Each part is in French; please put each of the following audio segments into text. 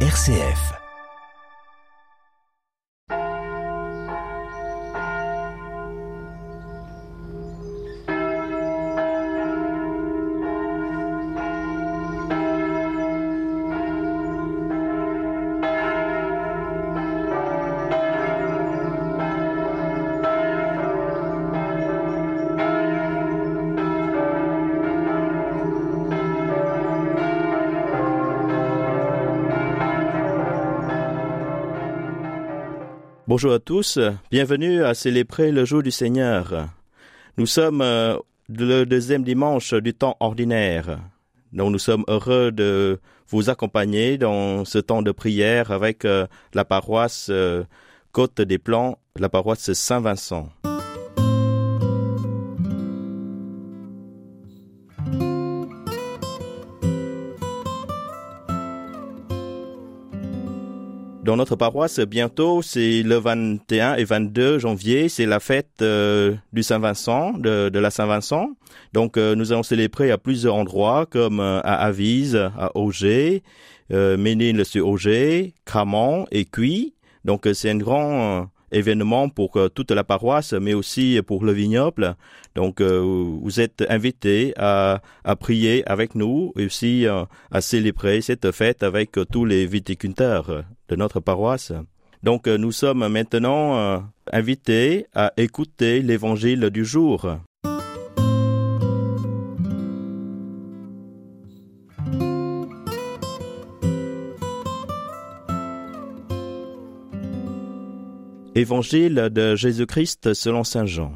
RCF. Bonjour à tous, bienvenue à célébrer le jour du Seigneur. Nous sommes euh, le deuxième dimanche du temps ordinaire. Donc nous sommes heureux de vous accompagner dans ce temps de prière avec euh, la paroisse euh, Côte des Plans, la paroisse Saint-Vincent. Dans notre paroisse, bientôt, c'est le 21 et 22 janvier, c'est la fête euh, du Saint-Vincent, de, de, la Saint-Vincent. Donc, euh, nous allons célébrer à plusieurs endroits, comme euh, à Avise, à Auger, euh, Ménil-sur-Auger, Cramont et Cuy. Donc, c'est un grand événement pour toute la paroisse, mais aussi pour le vignoble. Donc, vous êtes invités à, à, prier avec nous et aussi à célébrer cette fête avec tous les viticulteurs de notre paroisse. Donc euh, nous sommes maintenant euh, invités à écouter l'évangile du jour. Évangile de Jésus-Christ selon Saint Jean.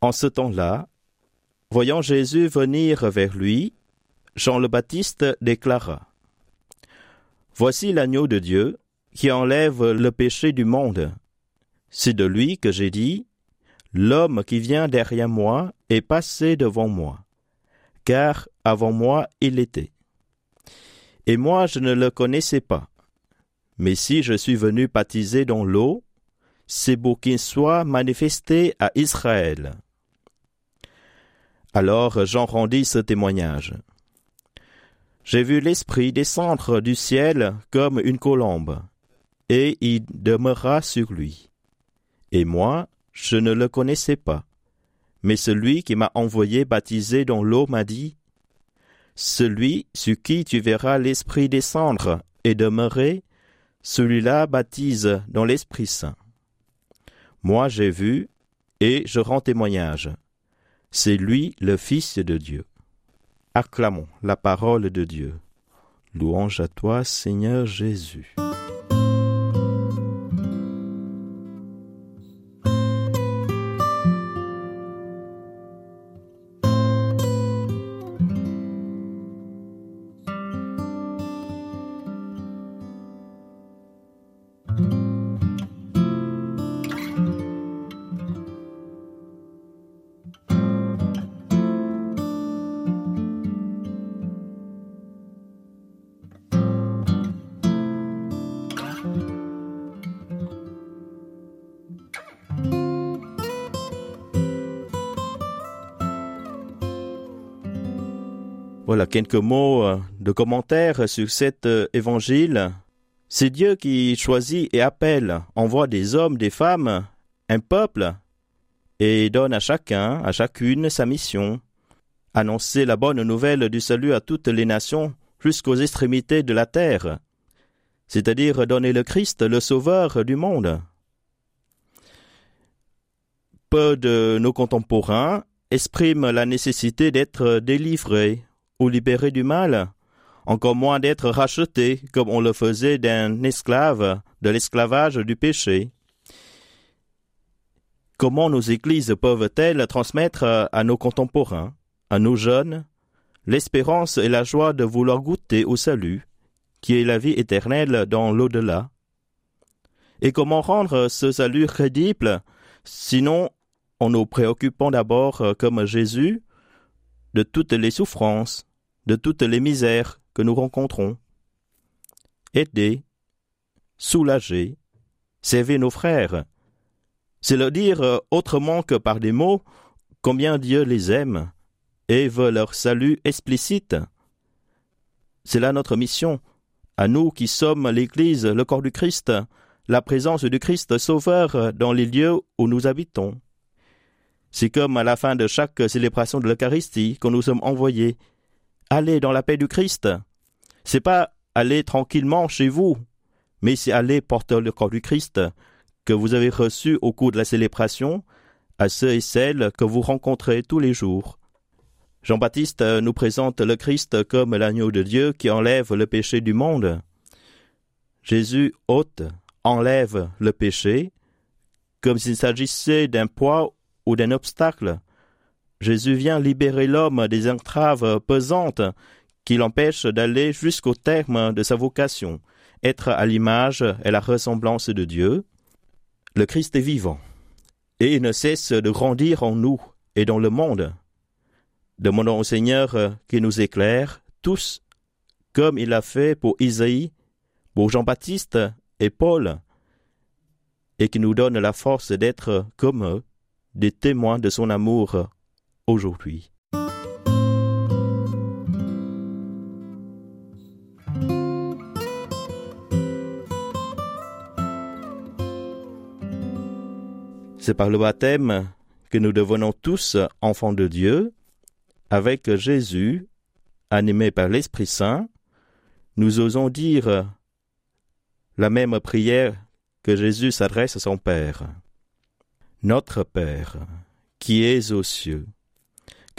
En ce temps-là, voyant Jésus venir vers lui, Jean le Baptiste déclara Voici l'agneau de Dieu qui enlève le péché du monde. C'est de lui que j'ai dit, L'homme qui vient derrière moi est passé devant moi, car avant moi il était. Et moi je ne le connaissais pas. Mais si je suis venu baptiser dans l'eau, c'est pour qu'il soit manifesté à Israël. Alors Jean rendit ce témoignage. J'ai vu l'Esprit descendre du ciel comme une colombe et il demeura sur lui. Et moi, je ne le connaissais pas. Mais celui qui m'a envoyé baptiser dans l'eau m'a dit, Celui sur qui tu verras l'Esprit descendre et demeurer, celui-là baptise dans l'Esprit Saint. Moi j'ai vu, et je rends témoignage. C'est lui le Fils de Dieu. Acclamons la parole de Dieu. Louange à toi, Seigneur Jésus. Voilà quelques mots euh, de commentaires sur cet euh, évangile. C'est Dieu qui choisit et appelle, envoie des hommes, des femmes, un peuple, et donne à chacun, à chacune sa mission. Annoncer la bonne nouvelle du salut à toutes les nations jusqu'aux extrémités de la terre, c'est-à-dire donner le Christ, le Sauveur du monde. Peu de nos contemporains expriment la nécessité d'être délivrés ou libéré du mal, encore moins d'être racheté comme on le faisait d'un esclave de l'esclavage du péché. Comment nos églises peuvent-elles transmettre à nos contemporains, à nos jeunes, l'espérance et la joie de vouloir goûter au salut, qui est la vie éternelle dans l'au-delà? Et comment rendre ce salut crédible, sinon en nous préoccupant d'abord, comme Jésus, de toutes les souffrances, de toutes les misères que nous rencontrons. Aider, soulager, servir nos frères, c'est leur dire euh, autrement que par des mots combien Dieu les aime et veut leur salut explicite. C'est là notre mission, à nous qui sommes l'Église, le corps du Christ, la présence du Christ Sauveur dans les lieux où nous habitons. C'est comme à la fin de chaque célébration de l'Eucharistie que nous sommes envoyés. Allez dans la paix du Christ. C'est pas aller tranquillement chez vous, mais c'est aller porter le corps du Christ que vous avez reçu au cours de la célébration à ceux et celles que vous rencontrez tous les jours. Jean-Baptiste nous présente le Christ comme l'agneau de Dieu qui enlève le péché du monde. Jésus ôte, enlève le péché, comme s'il s'agissait d'un poids ou d'un obstacle. Jésus vient libérer l'homme des entraves pesantes qui l'empêchent d'aller jusqu'au terme de sa vocation, être à l'image et la ressemblance de Dieu. Le Christ est vivant, et il ne cesse de grandir en nous et dans le monde. Demandons au Seigneur qu'il nous éclaire tous, comme il l'a fait pour Isaïe, pour Jean-Baptiste et Paul, et qu'il nous donne la force d'être comme eux, des témoins de son amour aujourd'hui. C'est par le baptême que nous devenons tous enfants de Dieu. Avec Jésus, animé par l'Esprit Saint, nous osons dire la même prière que Jésus s'adresse à son Père. Notre Père, qui es aux cieux,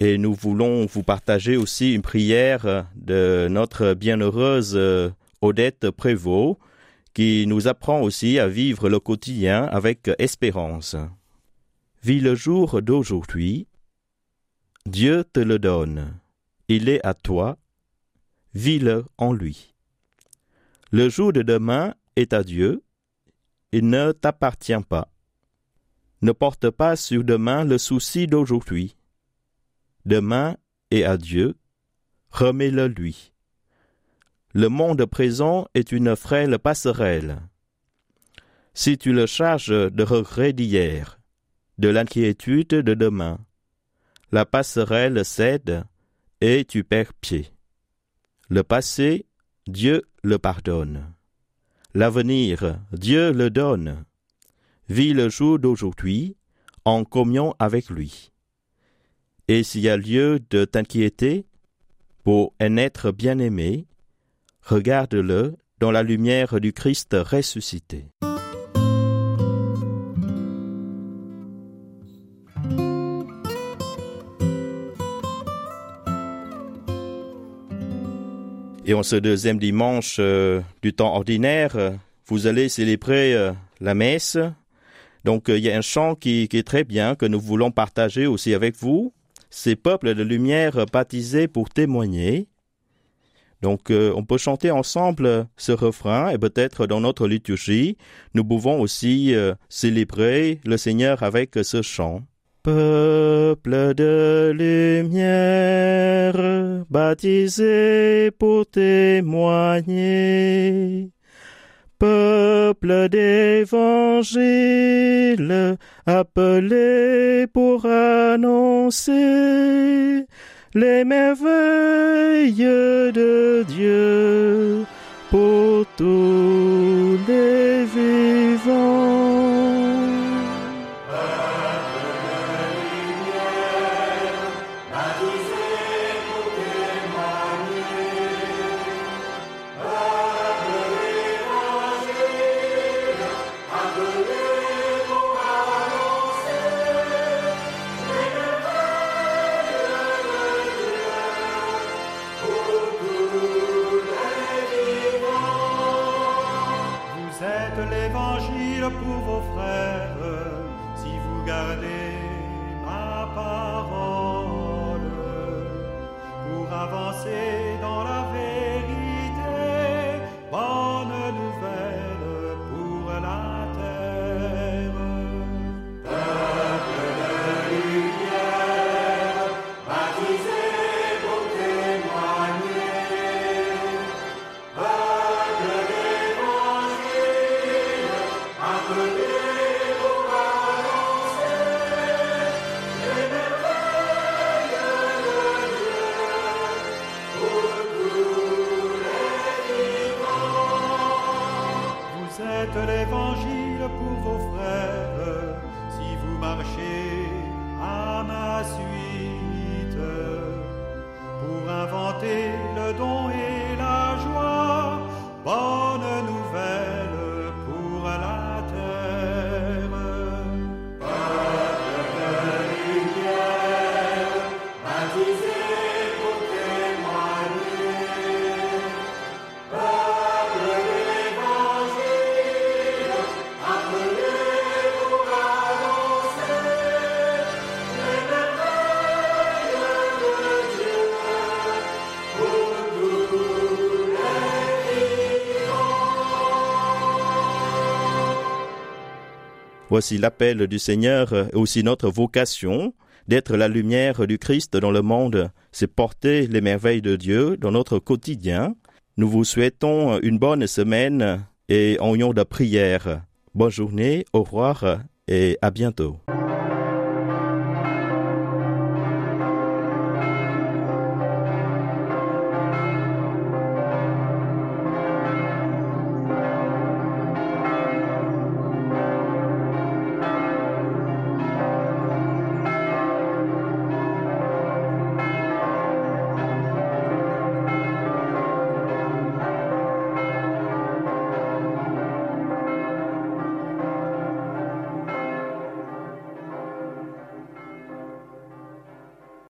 Et nous voulons vous partager aussi une prière de notre bienheureuse euh, Odette Prévost, qui nous apprend aussi à vivre le quotidien avec espérance. Vis le jour d'aujourd'hui, Dieu te le donne, il est à toi, vis-le en lui. Le jour de demain est à Dieu, il ne t'appartient pas. Ne porte pas sur demain le souci d'aujourd'hui. Demain est à Dieu, remets-le lui. Le monde présent est une frêle passerelle. Si tu le charges de regrets d'hier, de l'inquiétude de demain, la passerelle cède et tu perds pied. Le passé, Dieu le pardonne. L'avenir, Dieu le donne. Vis le jour d'aujourd'hui en communion avec lui. Et s'il y a lieu de t'inquiéter pour un être bien-aimé, regarde-le dans la lumière du Christ ressuscité. Et en ce deuxième dimanche euh, du temps ordinaire, euh, vous allez célébrer euh, la messe. Donc il y a un chant qui, est très bien, que nous voulons partager aussi avec vous. Ces peuples de lumière baptisés pour témoigner. Donc on peut chanter ensemble ce refrain et peut-être dans notre liturgie, nous pouvons aussi célébrer le Seigneur avec ce chant. Peuple de lumière, baptisé pour témoigner. Peuple d'évangile, appelé pour annoncer les merveilles de Dieu pour tous les vivants. Le Voici l'appel du Seigneur et aussi notre vocation d'être la lumière du Christ dans le monde, c'est porter les merveilles de Dieu dans notre quotidien. Nous vous souhaitons une bonne semaine et en union de prière. Bonne journée, au revoir et à bientôt.